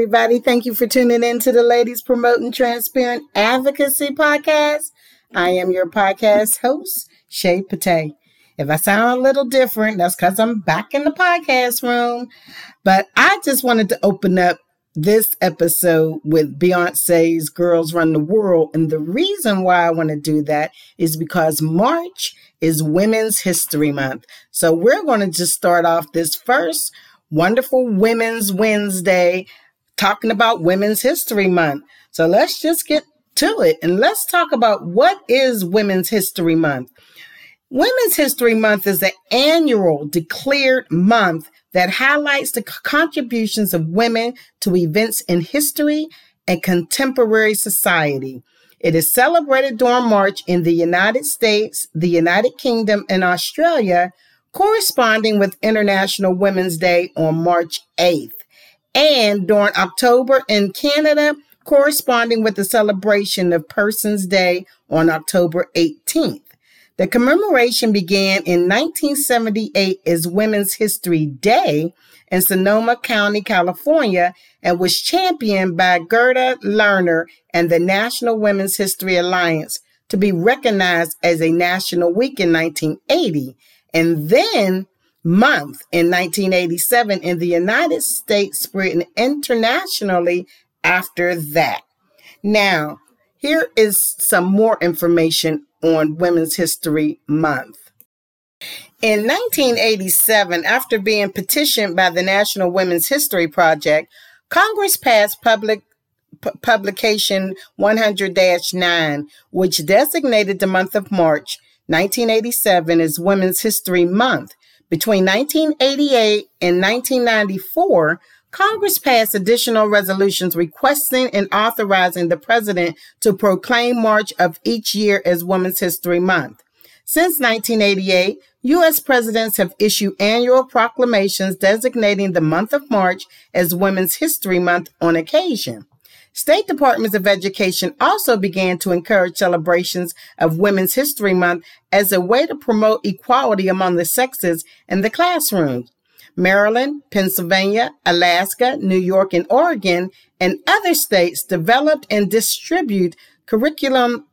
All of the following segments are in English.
everybody. Thank you for tuning in to the Ladies Promoting Transparent Advocacy Podcast. I am your podcast host, Shay Pate. If I sound a little different, that's because I'm back in the podcast room. But I just wanted to open up this episode with Beyonce's Girls Run the World. And the reason why I want to do that is because March is Women's History Month. So we're going to just start off this first wonderful Women's Wednesday talking about Women's History Month. So let's just get to it and let's talk about what is Women's History Month. Women's History Month is the annual declared month that highlights the contributions of women to events in history and contemporary society. It is celebrated during March in the United States, the United Kingdom, and Australia, corresponding with International Women's Day on March 8th, and during October in Canada, corresponding with the celebration of Persons Day on October 18th. The commemoration began in 1978 as Women's History Day in Sonoma County, California, and was championed by Gerda Lerner and the National Women's History Alliance to be recognized as a national week in 1980, and then month in 1987 in the United States, spread internationally after that. Now, here is some more information on Women's History Month. In 1987, after being petitioned by the National Women's History Project, Congress passed public P- publication 100-9, which designated the month of March 1987 as Women's History Month. Between 1988 and 1994, Congress passed additional resolutions requesting and authorizing the president to proclaim March of each year as Women's History Month. Since 1988, U.S. presidents have issued annual proclamations designating the month of March as Women's History Month on occasion. State departments of education also began to encourage celebrations of Women's History Month as a way to promote equality among the sexes in the classrooms. Maryland, Pennsylvania, Alaska, New York, and Oregon, and other states developed and distribute curriculum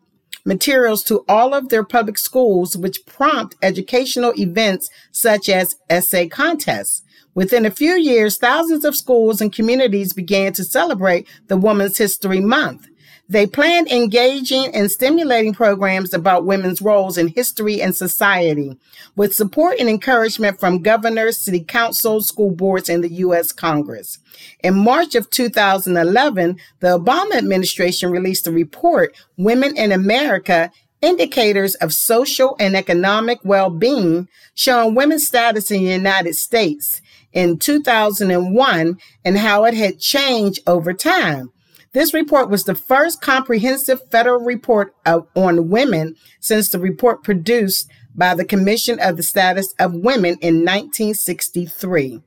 materials to all of their public schools, which prompt educational events such as essay contests. Within a few years, thousands of schools and communities began to celebrate the Women's History Month. They planned engaging and stimulating programs about women's roles in history and society, with support and encouragement from governors, city councils, school boards, and the U.S. Congress. In March of 2011, the Obama administration released a report, Women in America, Indicators of Social and Economic Well-Being, showing women's status in the United States in 2001 and how it had changed over time. This report was the first comprehensive federal report of, on women since the report produced by the Commission of the Status of Women in 1963.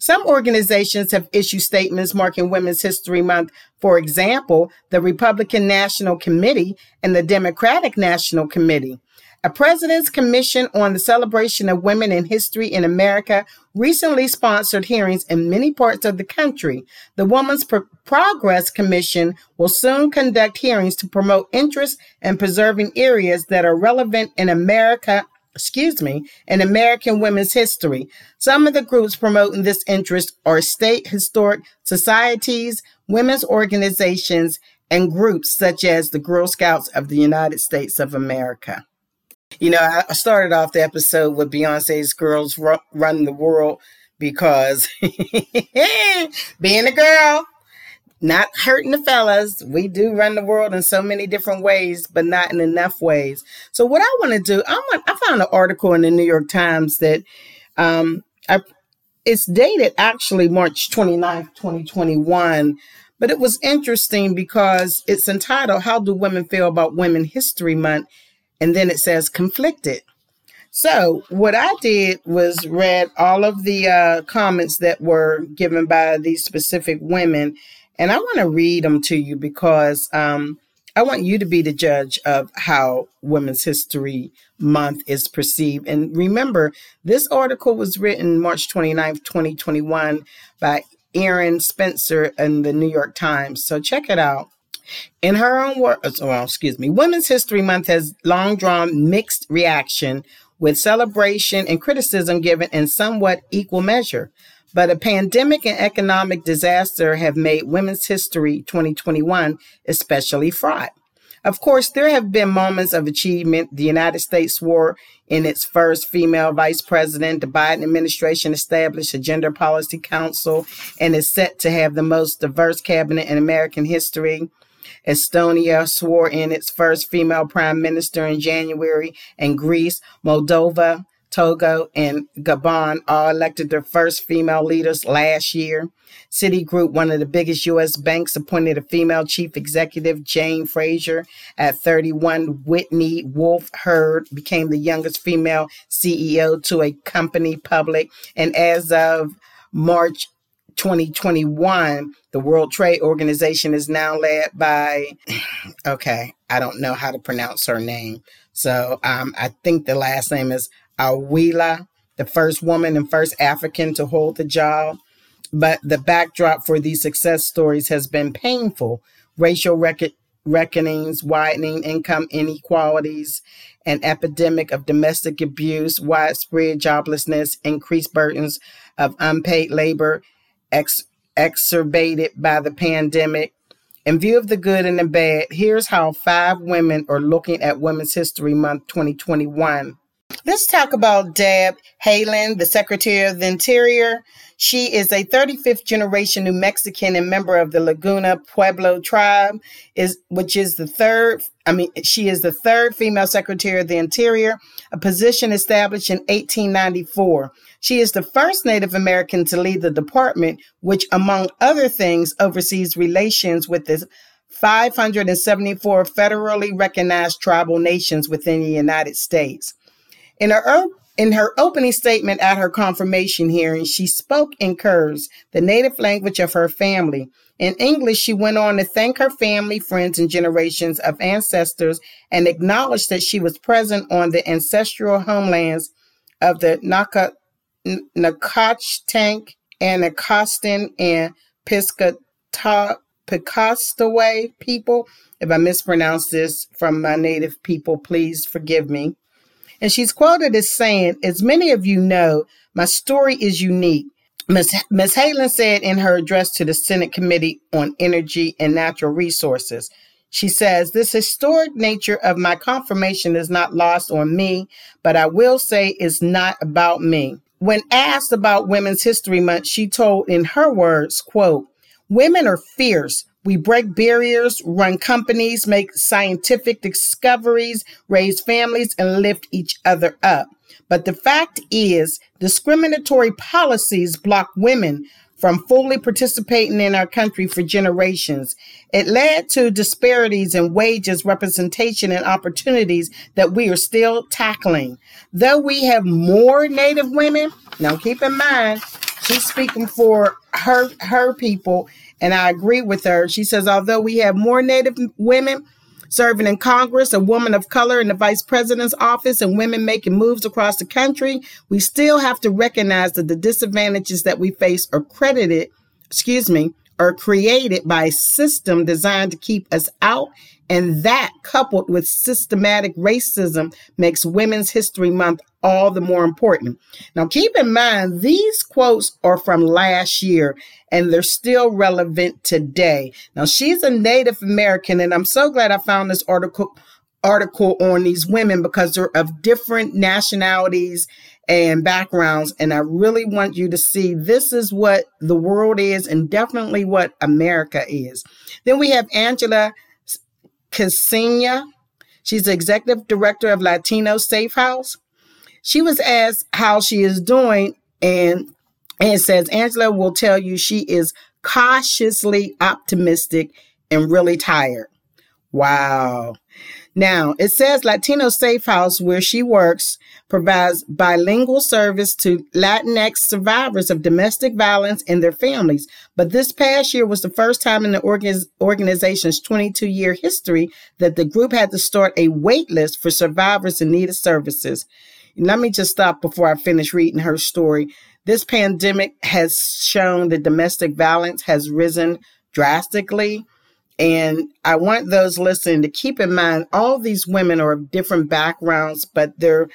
Some organizations have issued statements marking Women's History Month. For example, the Republican National Committee and the Democratic National Committee. A President's Commission on the Celebration of Women in History in America recently sponsored hearings in many parts of the country. The Women's Pro- Progress Commission will soon conduct hearings to promote interest in preserving areas that are relevant in America excuse me, in American women's history. Some of the groups promoting this interest are state historic societies, women's organizations, and groups such as the Girl Scouts of the United States of America. You know, I started off the episode with Beyonce's Girls Run the World because being a girl, not hurting the fellas, we do run the world in so many different ways, but not in enough ways. So, what I want to do, I want, I found an article in the New York Times that um, I, it's dated actually March 29th, 2021. But it was interesting because it's entitled, How Do Women Feel About Women History Month? And then it says conflicted. So, what I did was read all of the uh, comments that were given by these specific women, and I want to read them to you because um, I want you to be the judge of how Women's History Month is perceived. And remember, this article was written March 29th, 2021 by Erin Spencer in the New York Times. So check it out. In her own words, uh, well, excuse me, Women's History Month has long drawn mixed reaction with celebration and criticism given in somewhat equal measure. But a pandemic and economic disaster have made Women's History 2021 especially fraught. Of course, there have been moments of achievement. The United States swore in its first female vice president. The Biden administration established a gender policy council and is set to have the most diverse cabinet in American history. Estonia swore in its first female prime minister in January, and Greece, Moldova, Togo, and Gabon all elected their first female leaders last year. Citigroup, one of the biggest U.S. banks, appointed a female chief executive, Jane Fraser. At 31, Whitney Wolfe Herd became the youngest female CEO to a company public. And as of March 2021, the World Trade Organization is now led by, okay, I don't know how to pronounce her name. So um, I think the last name is Awila, the first woman and first African to hold the job. But the backdrop for these success stories has been painful racial rec- reckonings, widening income inequalities, an epidemic of domestic abuse, widespread joblessness, increased burdens of unpaid labor, ex- exacerbated by the pandemic. In view of the good and the bad, here's how five women are looking at Women's History Month 2021 Let's talk about Deb Haaland, the Secretary of the Interior. She is a 35th generation New Mexican and member of the Laguna Pueblo tribe, is which is the third. I mean, she is the third female Secretary of the Interior, a position established in 1894. She is the first Native American to lead the department, which, among other things, oversees relations with the 574 federally recognized tribal nations within the United States. In her in her opening statement at her confirmation hearing, she spoke in Keres, the native language of her family. In English, she went on to thank her family, friends, and generations of ancestors and acknowledged that she was present on the ancestral homelands of the Naka, Nacotchtank and Acostan and Piscata, Piscataway people. If I mispronounce this from my native people, please forgive me. And she's quoted as saying, As many of you know, my story is unique. Ms. Ms. Haaland said in her address to the Senate Committee on Energy and Natural Resources, she says, This historic nature of my confirmation is not lost on me, but I will say it's not about me. When asked about Women's History Month, she told in her words, quote, Women are fierce, we break barriers, run companies, make scientific discoveries, raise families, and lift each other up. But the fact is, discriminatory policies block women from fully participating in our country for generations. It led to disparities in wages, representation, and opportunities that we are still tackling. Though we have more Native women, now keep in mind, she's speaking for her her people and I agree with her. She says, although we have more Native women serving in Congress, a woman of color in the vice president's office, and women making moves across the country, we still have to recognize that the disadvantages that we face are credited, excuse me, are created by a system designed to keep us out and that, coupled with systematic racism, makes Women's History Month all the more important. Now, keep in mind, these quotes are from last year and they're still relevant today. Now, she's a Native American, and I'm so glad I found this article article on these women because they're of different nationalities and backgrounds. And I really want you to see this is what the world is and definitely what America is. Then we have Angela Ksenia. She's the executive director of Latino Safe House. She was asked how she is doing, and and says Angela will tell you she is cautiously optimistic and really tired. Wow. Now, it says Latino Safe House, where she works, provides bilingual service to Latinx survivors of domestic violence and their families. But this past year was the first time in the organization's 22 year history that the group had to start a wait list for survivors in need of services. Let me just stop before I finish reading her story. This pandemic has shown that domestic violence has risen drastically. And I want those listening to keep in mind all these women are of different backgrounds, but they're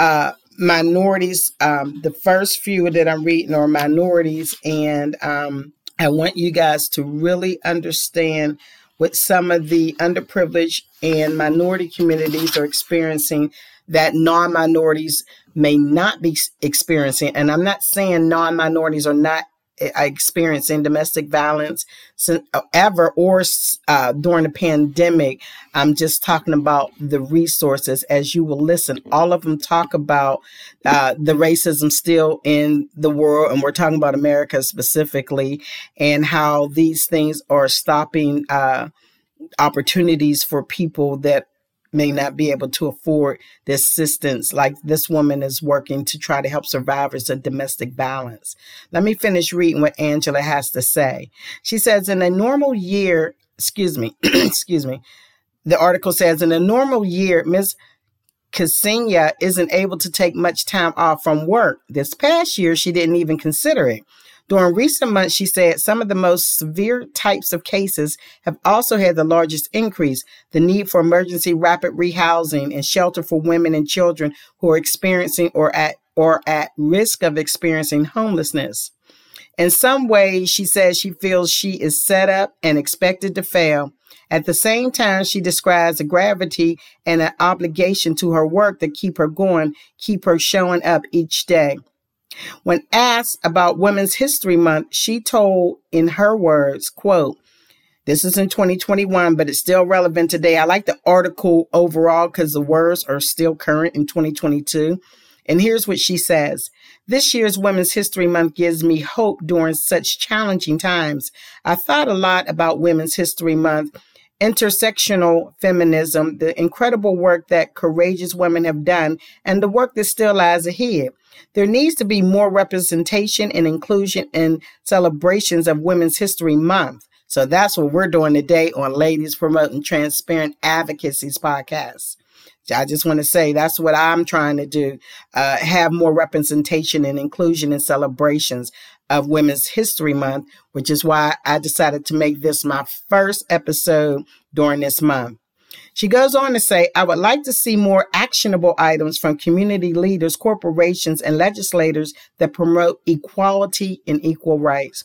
uh, minorities. Um, the first few that I'm reading are minorities. And um, I want you guys to really understand what some of the underprivileged and minority communities are experiencing that non minorities may not be experiencing. And I'm not saying non minorities are not uh, experiencing domestic violence uh, ever or uh, during the pandemic. I'm just talking about the resources as you will listen. All of them talk about uh, the racism still in the world, and we're talking about America specifically, and how these things are stopping uh, opportunities for people that may not be able to afford the assistance like this woman is working to try to help survivors of domestic violence. Let me finish reading what Angela has to say. She says, in a normal year, excuse me, excuse me, the article says, in a normal year, Ms. Ksenia isn't able to take much time off from work. This past year, she didn't even consider it. During recent months, she said some of the most severe types of cases have also had the largest increase the need for emergency rapid rehousing and shelter for women and children who are experiencing or at or at risk of experiencing homelessness. In some ways, she says she feels she is set up and expected to fail. At the same time, she describes a gravity and an obligation to her work that keep her going, keep her showing up each day. When asked about Women's History Month, she told in her words, quote, this is in 2021, but it's still relevant today. I like the article overall because the words are still current in 2022. And here's what she says This year's Women's History Month gives me hope during such challenging times. I thought a lot about Women's History Month, intersectional feminism, the incredible work that courageous women have done, and the work that still lies ahead. There needs to be more representation and inclusion in celebrations of Women's History Month. So that's what we're doing today on Ladies Promoting Transparent Advocacy's podcast. I just want to say that's what I'm trying to do uh, have more representation and inclusion in celebrations of Women's History Month, which is why I decided to make this my first episode during this month. She goes on to say, I would like to see more actionable items from community leaders, corporations, and legislators that promote equality and equal rights.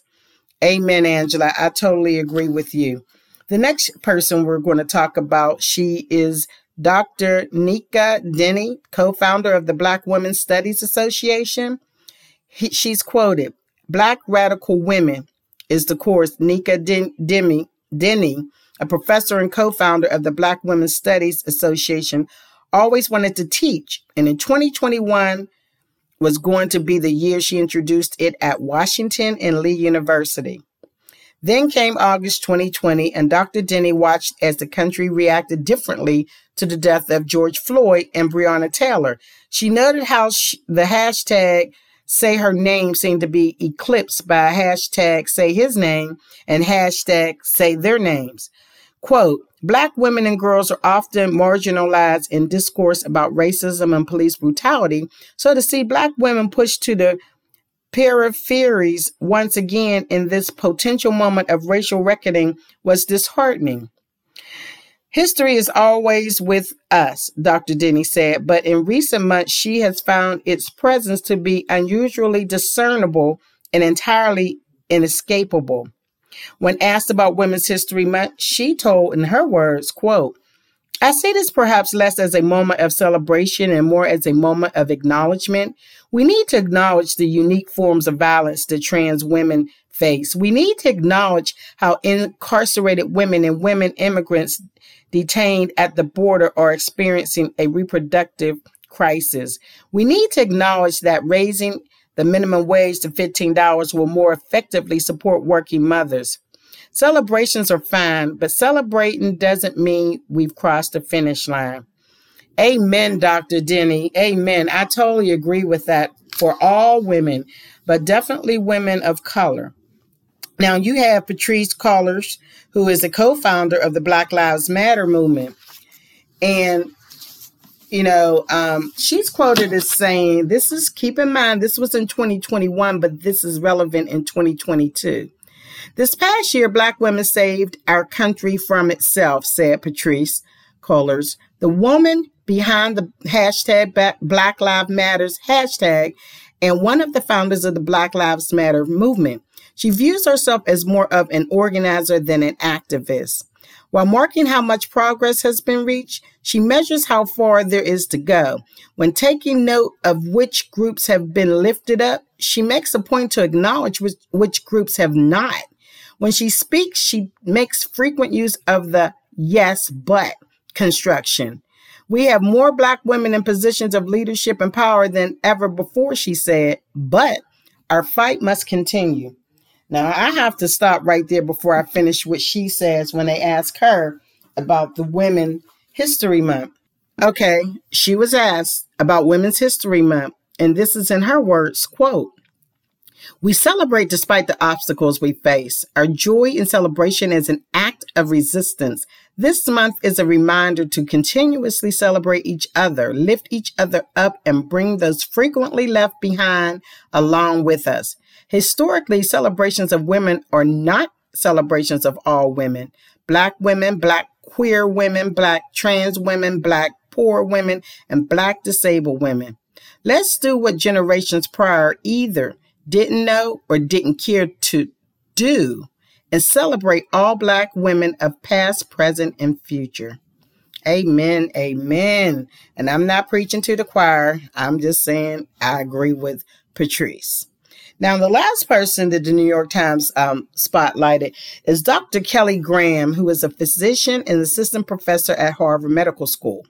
Amen, Angela. I totally agree with you. The next person we're going to talk about, she is Dr. Nneka Dennie, co founder of the Black Women's Studies Association. He, she's quoted Black Radical Women is the course Nneka Den- Dennie a professor and co founder of the Black Women's Studies Association, always wanted to teach. And in 2021 was going to be the year she introduced it at Washington and Lee University. Then came August 2020, and Dr. Dennie watched as the country reacted differently to the death of George Floyd and Breonna Taylor. She noted how the hashtag say her name seemed to be eclipsed by hashtag say his name and hashtag say their names. Quote, Black women and girls are often marginalized in discourse about racism and police brutality. So to see Black women pushed to the peripheries once again in this potential moment of racial reckoning was disheartening. History is always with us, Dr. Dennie said, but in recent months she has found its presence to be unusually discernible and entirely inescapable. When asked about Women's History Month, she told in her words, quote, I see this perhaps less as a moment of celebration and more as a moment of acknowledgement. We need to acknowledge the unique forms of violence that trans women face. We need to acknowledge how incarcerated women and women immigrants detained at the border are experiencing a reproductive crisis. We need to acknowledge that raising the minimum wage to $15 will more effectively support working mothers. Celebrations are fine, but celebrating doesn't mean we've crossed the finish line. Amen, Dr. Dennie. Amen. I totally agree with that for all women, but definitely women of color. Now, you have Patrisse Cullors, who is a co founder of the Black Lives Matter movement. And, you know, um, she's quoted as saying, This is, keep in mind, this was in 2021, but this is relevant in 2022. This past year, Black women saved our country from itself, said Patrisse Cullors. The woman behind the hashtag Black Lives Matters hashtag and one of the founders of the Black Lives Matter movement. She views herself as more of an organizer than an activist. While marking how much progress has been reached, she measures how far there is to go. When taking note of which groups have been lifted up, she makes a point to acknowledge which, which groups have not. When she speaks, she makes frequent use of the yes, but construction. We have more Black women in positions of leadership and power than ever before, she said, but our fight must continue. Now, I have to stop right there before I finish what she says when they ask her about the Women History Month. Okay, she was asked about Women's History Month, and this is in her words, quote, we celebrate despite the obstacles we face. Our joy and celebration is an act of resistance. This month is a reminder to continuously celebrate each other, lift each other up, and bring those frequently left behind along with us. Historically, celebrations of women are not celebrations of all women. Black women, black queer women, black trans women, black poor women, and black disabled women. Let's do what generations prior either didn't know or didn't care to do and celebrate all Black women of past, present, and future. Amen. Amen. And I'm not preaching to the choir. I'm just saying I agree with Patrisse. Now, the last person that the New York Times um, spotlighted is Dr. Kelly Graham, who is a physician and assistant professor at Harvard Medical School.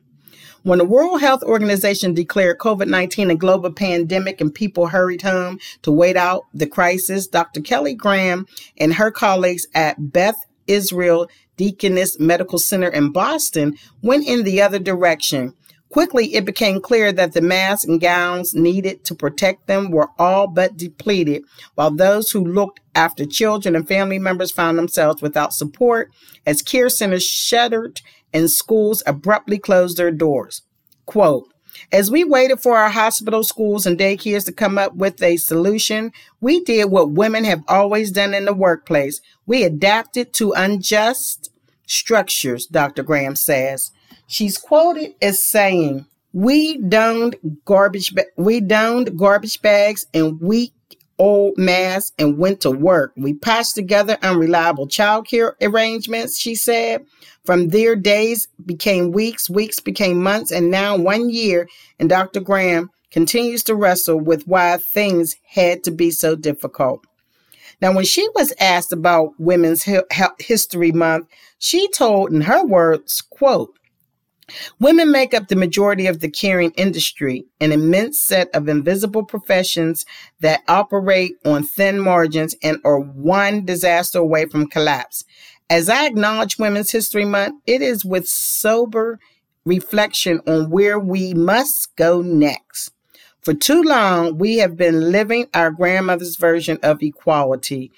When the World Health Organization declared COVID 19 a global pandemic and people hurried home to wait out the crisis, Dr. Kelly Graham and her colleagues at Beth Israel Deaconess Medical Center in Boston went in the other direction. Quickly, it became clear that the masks and gowns needed to protect them were all but depleted, while those who looked after children and family members found themselves without support as care centers shuttered and schools abruptly closed their doors. Quote, as we waited for our hospitals, schools, and daycares to come up with a solution, we did what women have always done in the workplace. We adapted to unjust structures, Dr. Graham says. She's quoted as saying, "We donned garbage. Ba- we donned garbage bags and weak old masks and went to work. We patched together unreliable childcare arrangements." She said. From there, days became weeks, weeks became months, and now one year. And Dr. Graham continues to wrestle with why things had to be so difficult. Now, when she was asked about Women's History Month, she told in her words, quote, Women make up the majority of the caring industry, an immense set of invisible professions that operate on thin margins and are one disaster away from collapse. As I acknowledge Women's History Month, it is with sober reflection on where we must go next. For too long, we have been living our grandmother's version of equality,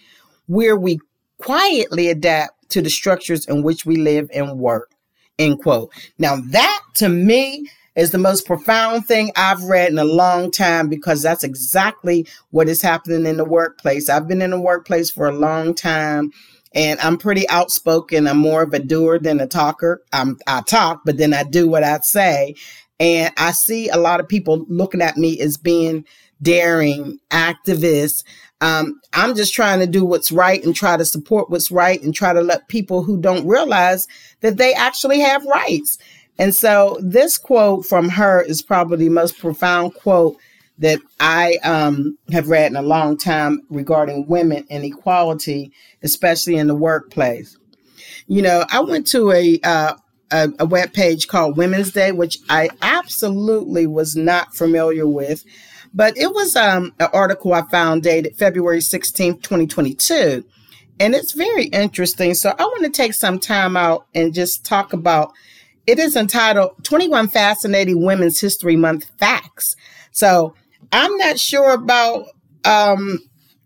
where we quietly adapt to the structures in which we live and work. End quote. Now, that to me is the most profound thing I've read in a long time because that's exactly what is happening in the workplace. I've been in the workplace for a long time and I'm pretty outspoken. I'm more of a doer than a talker. I'm, I talk, but then I do what I say. And I see a lot of people looking at me as being daring, activist. Um, I'm just trying to do what's right and try to support what's right and try to let people who don't realize that they actually have rights. And so this quote from her is probably the most profound quote that I um, have read in a long time regarding women and equality, especially in the workplace. You know, I went to a uh, a, a web page called Women's Day, which I absolutely was not familiar with, but it was um, an article I found dated February 16th, 2022. and it's very interesting. So I want to take some time out and just talk about it is entitled 21 Fascinating Women's History Month Facts. So I'm not sure about um,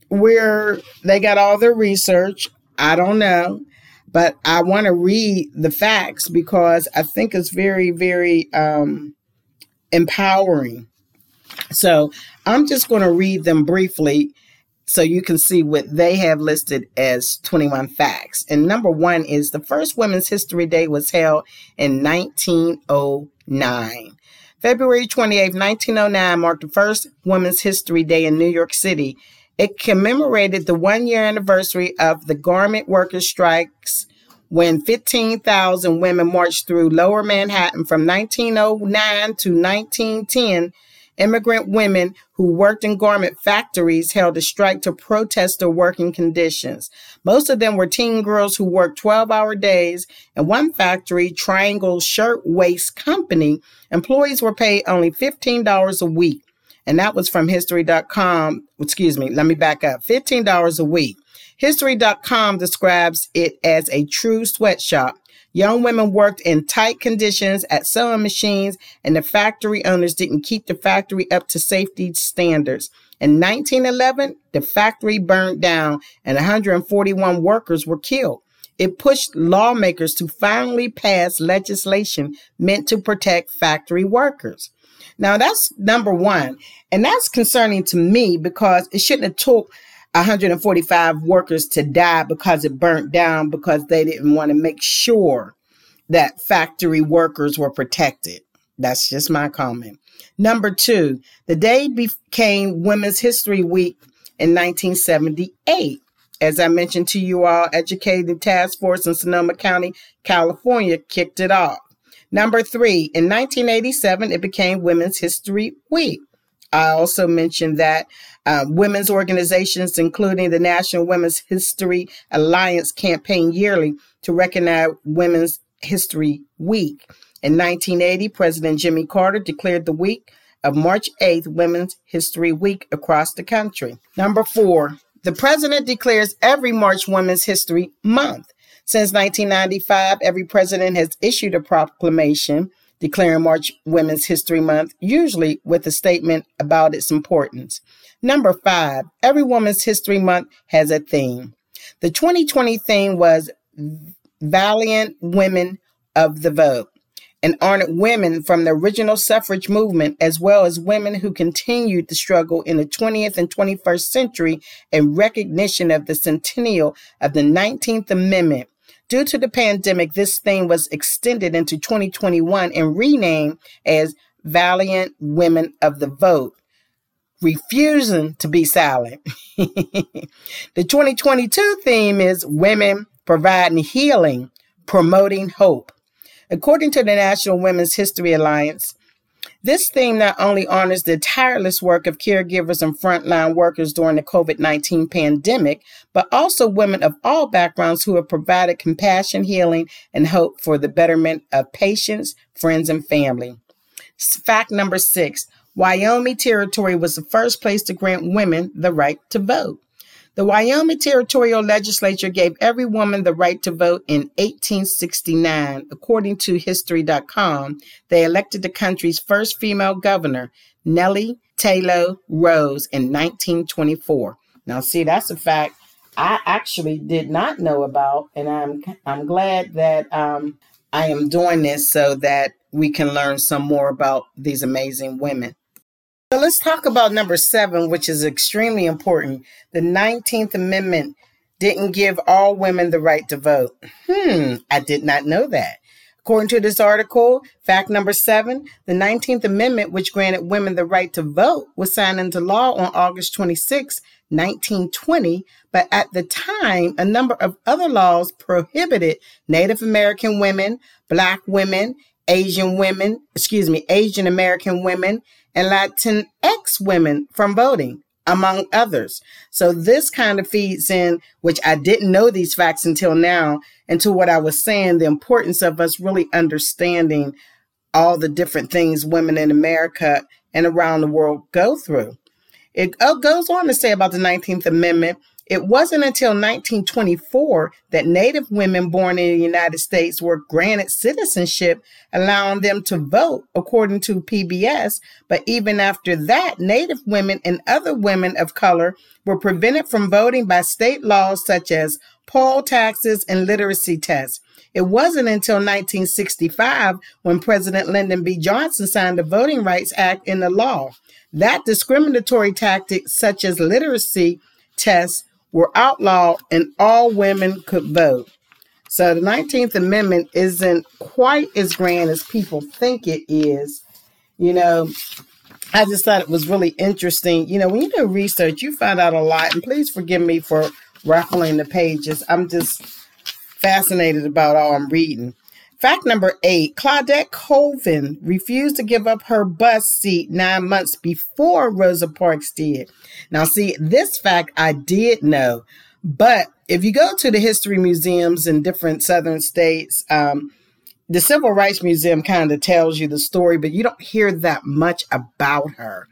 where they got all their research. I don't know. But I want to read the facts because I think it's very, very um, empowering. So I'm just going to read them briefly so you can see what they have listed as 21 facts. And number one is the first Women's History Day was held in 1909. February 28, 1909 marked the first Women's History Day in New York City. It commemorated the one year anniversary of the garment workers' strikes when 15,000 women marched through lower Manhattan from 1909 to 1910 Immigrant women who worked in garment factories held a strike to protest their working conditions. Most of them were teen girls who worked 12 hour days. In one factory, Triangle Shirtwaist Company, employees were paid only $15 a week. And that was from history.com. Excuse me, let me back up $15 a week. History.com describes it as a true sweatshop. Young women worked in tight conditions at sewing machines, and the factory owners didn't keep the factory up to safety standards. In 1911, the factory burned down and 141 workers were killed. It pushed lawmakers to finally pass legislation meant to protect factory workers. Now that's number one. And that's concerning to me because it shouldn't have took 145 workers to die because it burnt down because they didn't want to make sure that factory workers were protected. That's just my comment. Number two, the day became Women's History Week in 1978. As I mentioned to you all, Educated Task Force in Sonoma County, California kicked it off. Number three, in 1987, it became Women's History Week. I also mentioned that uh, women's organizations, including the National Women's History Alliance, campaign yearly to recognize Women's History Week. In 1980, President Jimmy Carter declared the week of March 8th Women's History Week across the country. Number four, the president declares every March Women's History Month. Since 1995, every president has issued a proclamation declaring March Women's History Month, usually with a statement about its importance. Number five, every Women's History Month has a theme. The 2020 theme was Valiant Women of the Vote and honored women from the original suffrage movement as well as women who continued the struggle in the 20th and 21st century in recognition of the centennial of the 19th Amendment Due to the pandemic, this theme was extended into 2021 and renamed as Valiant Women of the Vote, refusing to be silent. the 2022 theme is Women Providing Healing, Promoting Hope. According to the National Women's History Alliance, this theme not only honors the tireless work of caregivers and frontline workers during the COVID 19 pandemic, but also women of all backgrounds who have provided compassion, healing, and hope for the betterment of patients, friends, and family. Fact number six Wyoming Territory was the first place to grant women the right to vote. The Wyoming Territorial Legislature gave every woman the right to vote in 1869. According to History.com, they elected the country's first female governor, Nellie Tayloe Ross, in 1924. Now, see, that's a fact I actually did not know about, and I'm I'm glad that um, I am doing this so that we can learn some more about these amazing women. So let's talk about number seven, which is extremely important. The 19th Amendment didn't give all women the right to vote. Hmm, I did not know that. According to this article, fact number seven, the 19th Amendment, which granted women the right to vote, was signed into law on August 26, 1920. But at the time, a number of other laws prohibited Native American women, Black women, Asian women, excuse me, Asian American women, and Latinx women from voting, among others. So this kind of feeds in, which I didn't know these facts until now, into what I was saying, the importance of us really understanding all the different things women in America and around the world go through. It uh, goes on to say about the 19th Amendment It wasn't until 1924 that Native women born in the United States were granted citizenship, allowing them to vote according to PBS. But even after that, Native women and other women of color were prevented from voting by state laws such as poll taxes and literacy tests. It wasn't until 1965 when President Lyndon B. Johnson signed the Voting Rights Act into law. That discriminatory tactics such as literacy tests were outlawed and all women could vote. So the 19th Amendment isn't quite as grand as people think it is. You know, I just thought it was really interesting. You know, when you do research, you find out a lot. And please forgive me for ruffling the pages. I'm just fascinated about all I'm reading. Fact number eight Claudette Colvin refused to give up her bus seat nine months before Rosa Parks did. Now, see, this fact I did know, but if you go to the history museums in different southern states, um, the Civil Rights Museum kind of tells you the story, but you don't hear that much about her.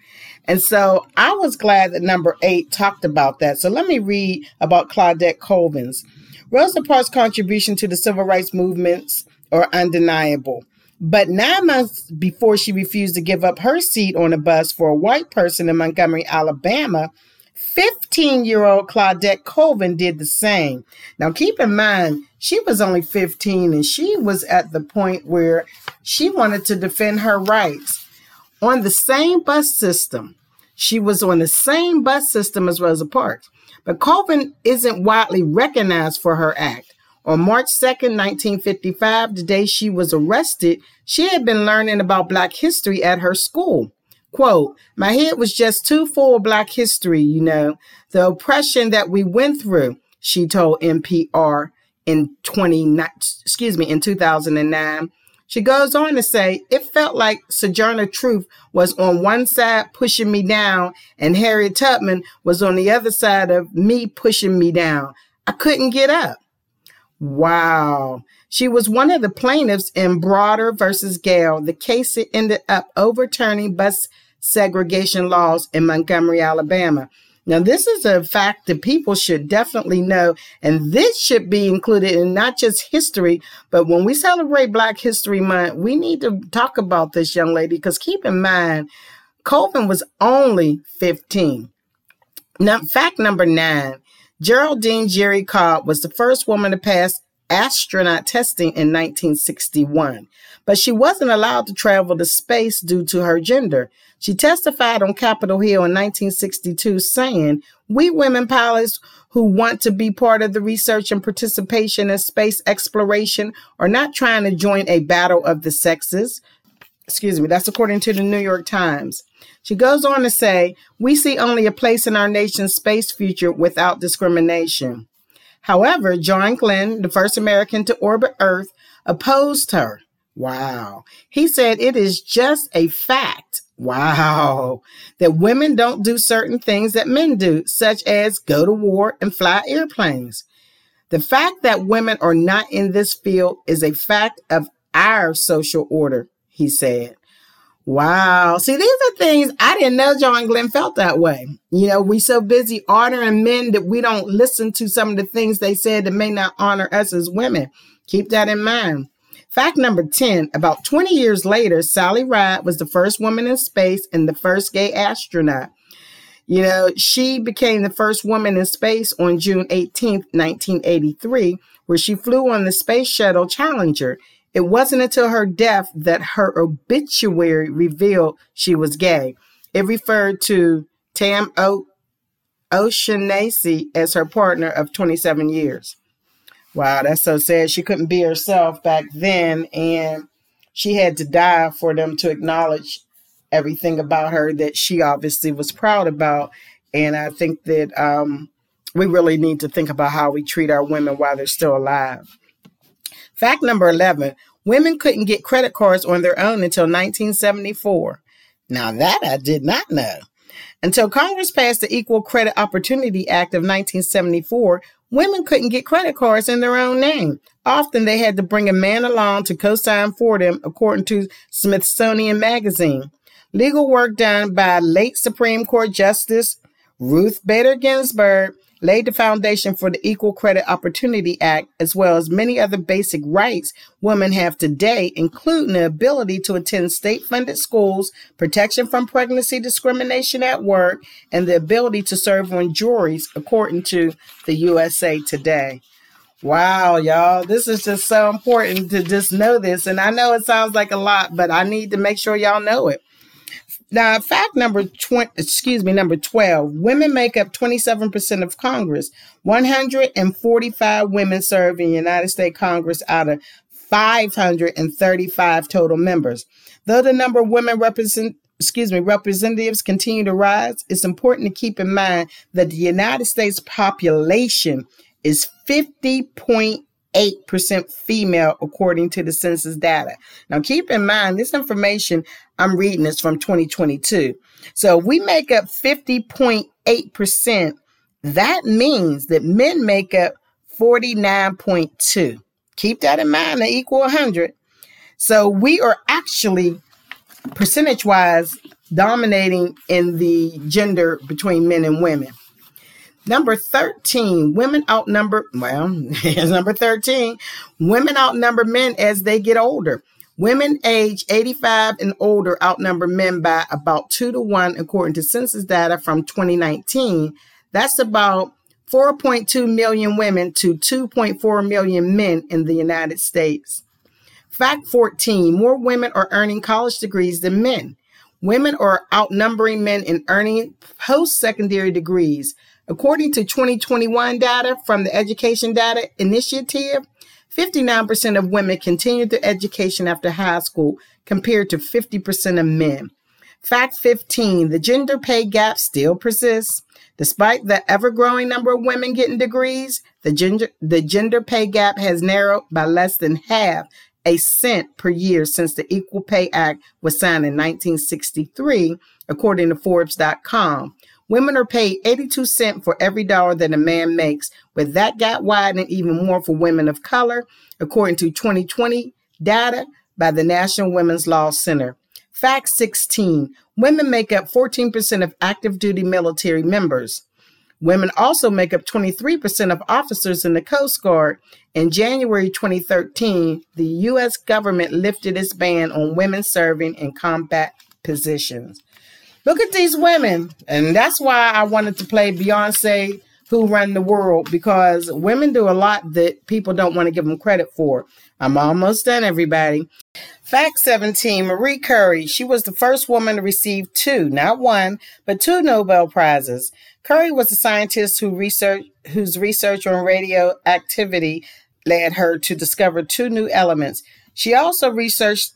And so I was glad that number eight talked about that. So let me read about Claudette Colvin's. Rosa Parks' contribution to the civil rights movements are undeniable. But nine months before she refused to give up her seat on a bus for a white person in Montgomery, Alabama, 15 year old Claudette Colvin did the same. Now, keep in mind, she was only 15 and she was at the point where she wanted to defend her rights. On the same bus system, she was on the same bus system as Rosa Parks, but Colvin isn't widely recognized for her act. On March 2nd, 1955, the day she was arrested, she had been learning about Black history at her school. Quote, my head was just too full of Black history, you know, the oppression that we went through, she told NPR in 20, excuse me, in 2009. She goes on to say, it felt like Sojourner Truth was on one side pushing me down and Harriet Tubman was on the other side of me pushing me down. I couldn't get up. Wow. She was one of the plaintiffs in Browder versus Gayle, the case ended up overturning bus segregation laws in Montgomery, Alabama. Now, this is a fact that people should definitely know, and this should be included in not just history, but when we celebrate Black History Month, we need to talk about this young lady because keep in mind, Colvin was only 15. Now, fact number nine Geraldine Jerry Cobb was the first woman to pass astronaut testing in 1961, but she wasn't allowed to travel to space due to her gender. She testified on Capitol Hill in 1962 saying, We women pilots who want to be part of the research and participation in space exploration are not trying to join a battle of the sexes. Excuse me, that's according to the New York Times. She goes on to say, We see only a place in our nation's space future without discrimination. However, John Glenn, the first American to orbit Earth, opposed her. Wow. He said it is just a fact. Wow. That women don't do certain things that men do, such as go to war and fly airplanes. The fact that women are not in this field is a fact of our social order, he said. Wow. See, these are things I didn't know John Glenn felt that way. You know, we so busy honoring men that we don't listen to some of the things they said that may not honor us as women. Keep that in mind. Fact number 10 about 20 years later, Sally Ride was the first woman in space and the first gay astronaut. You know, she became the first woman in space on June 18th, 1983, where she flew on the Space Shuttle Challenger. It wasn't until her death that her obituary revealed she was gay. It referred to Tam o- O'Shaughnessy as her partner of 27 years. Wow, that's so sad. She couldn't be herself back then, and she had to die for them to acknowledge everything about her that she obviously was proud about. And I think that um, we really need to think about how we treat our women while they're still alive. Fact number 11 women couldn't get credit cards on their own until 1974. Now, that I did not know. Until Congress passed the Equal Credit Opportunity Act of 1974, women couldn't get credit cards in their own name. Often they had to bring a man along to co sign for them, according to Smithsonian Magazine. Legal work done by late Supreme Court Justice Ruth Bader Ginsburg laid the foundation for the Equal Credit Opportunity Act, as well as many other basic rights women have today, including the ability to attend state funded schools, protection from pregnancy discrimination at work, and the ability to serve on juries, according to the USA Today. Wow, y'all, this is just so important to just know this. And I know it sounds like a lot, but I need to make sure y'all know it. Now, fact number 20, excuse me, number 12, women make up 27% of Congress. 145 women serve in United States Congress out of 535 total members. Though the number of women represent excuse me, representatives continue to rise, it's important to keep in mind that the United States population is 50.8% female according to the census data. Now keep in mind this information I'm reading is from 2022. So we make up 50.8%. That means that men make up 49.2. Keep that in mind, to equal 100. So we are actually percentage wise dominating in the gender between men and women. Number 13, women outnumber, well, number 13, women outnumber men as they get older. Women age 85 and older outnumber men by about two to one, according to census data from 2019. That's about 4.2 million women to 2.4 million men in the United States. Fact 14 more women are earning college degrees than men. Women are outnumbering men in earning post secondary degrees. According to 2021 data from the Education Data Initiative, 59% of women continued their education after high school compared to 50% of men. Fact 15 the gender pay gap still persists. Despite the ever growing number of women getting degrees, the gender, the gender pay gap has narrowed by less than half a cent per year since the Equal Pay Act was signed in 1963, according to Forbes.com. Women are paid 82 cents for every dollar that a man makes, with that gap widening even more for women of color, according to 2020 data by the National Women's Law Center. Fact 16 Women make up 14% of active duty military members. Women also make up 23% of officers in the Coast Guard. In January 2013, the U.S. government lifted its ban on women serving in combat positions. Look at these women. And that's why I wanted to play Beyonce, Who Run the World, because women do a lot that people don't want to give them credit for. I'm almost done, everybody. Fact 17 Marie Curie. She was the first woman to receive two, not one, but two Nobel Prizes. Curie was a scientist who research, whose research on radioactivity led her to discover two new elements. She also researched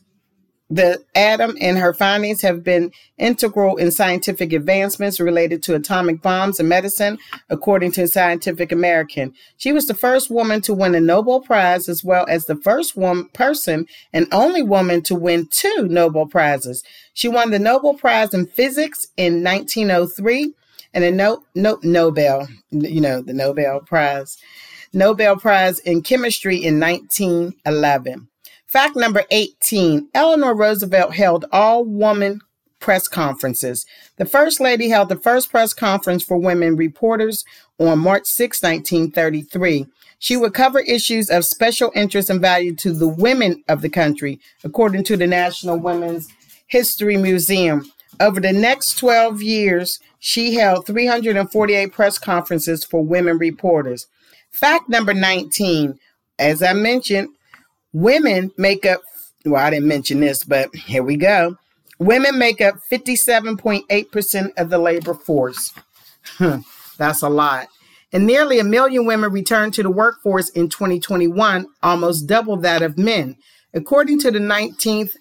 the atom and her findings have been integral in scientific advancements related to atomic bombs and medicine, according to Scientific American. She was the first woman to win a Nobel Prize, as well as the first one person and only woman to win two Nobel Prizes. She won the Nobel Prize in Physics in 1903 and a no, no, Nobel, you know, the Nobel Prize, Nobel Prize in Chemistry in 1911. Fact number 18 Eleanor Roosevelt held all woman press conferences. The First Lady held the first press conference for women reporters on March 6, 1933. She would cover issues of special interest and value to the women of the country, according to the National Women's History Museum. Over the next 12 years, she held 348 press conferences for women reporters. Fact number 19 As I mentioned, Women make up, well, I didn't mention this, but here we go. Women make up 57.8% of the labor force. That's a lot. And nearly a million women returned to the workforce in 2021, almost double that of men. According to the 19th,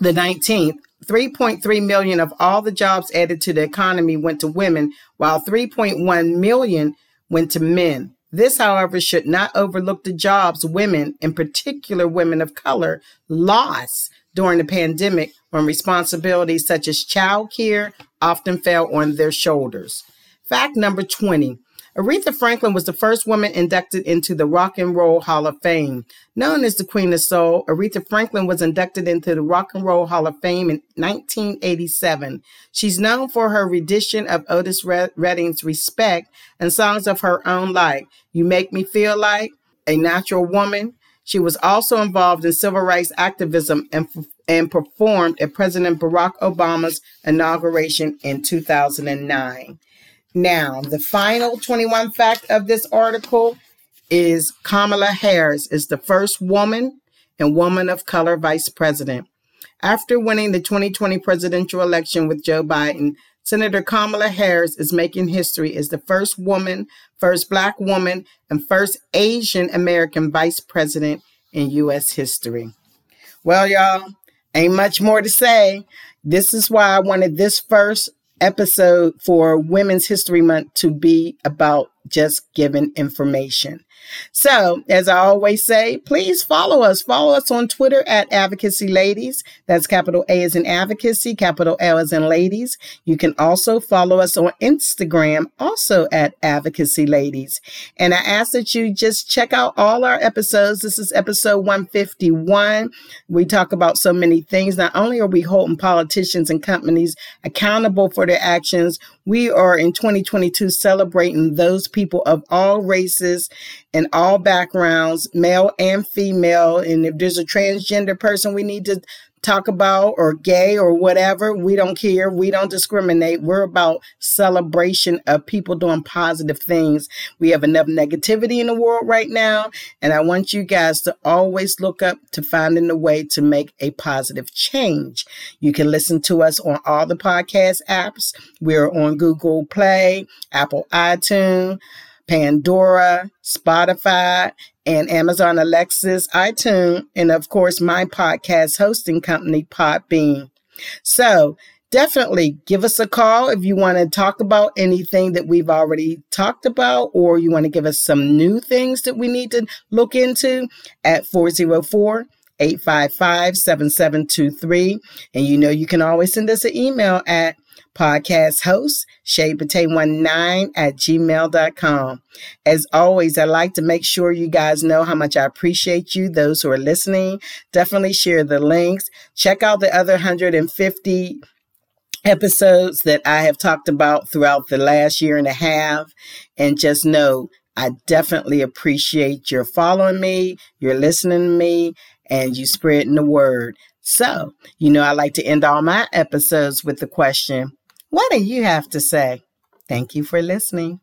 the 19th, 3.3 million of all the jobs added to the economy went to women, while 3.1 million went to men. This, however, should not overlook the jobs women, in particular women of color, lost during the pandemic when responsibilities such as child care often fell on their shoulders. Fact number 20 Aretha Franklin was the first woman inducted into the Rock and Roll Hall of Fame. Known as the Queen of Soul, Aretha Franklin was inducted into the Rock and Roll Hall of Fame in 1987. She's known for her rendition of Otis Redding's Respect and songs of her own like You Make Me Feel Like, A Natural Woman. She was also involved in civil rights activism and, and performed at President Barack Obama's inauguration in 2009. Now, the final 21 fact of this article is Kamala Harris is the first woman and woman of color vice president. After winning the 2020 presidential election with Joe Biden, Senator Kamala Harris is making history as the first woman, first black woman, and first Asian American vice president in U.S. history. Well, y'all, ain't much more to say. This is why I wanted this first episode for Women's History Month to be about just giving information. So, as I always say, please follow us. Follow us on Twitter at Advocacy Ladies. That's capital A is in advocacy, capital L is in ladies. You can also follow us on Instagram, also at Advocacy Ladies. And I ask that you just check out all our episodes. This is episode 151. We talk about so many things. Not only are we holding politicians and companies accountable for their actions, we are in 2022 celebrating those people of all races and all backgrounds, male and female. And if there's a transgender person we need to talk about or gay or whatever, we don't care. We don't discriminate. We're about celebration of people doing positive things. We have enough negativity in the world right now. And I want you guys to always look up to finding a way to make a positive change. You can listen to us on all the podcast apps. We're on Google Play, Apple iTunes. Pandora, Spotify, and Amazon Alexa's iTunes, and of course, my podcast hosting company, Podbean. So definitely give us a call if you want to talk about anything that we've already talked about, or you want to give us some new things that we need to look into at 404 855 7723. And you know, you can always send us an email at podcast host, shadepate19 at gmail.com. As always, I like to make sure you guys know how much I appreciate you, those who are listening. Definitely share the links. Check out the other 150 episodes that I have talked about throughout the last year and a half. And just know I definitely appreciate your following me, you're listening to me, and you spreading the word. So, you know, I like to end all my episodes with the question what do you have to say? Thank you for listening.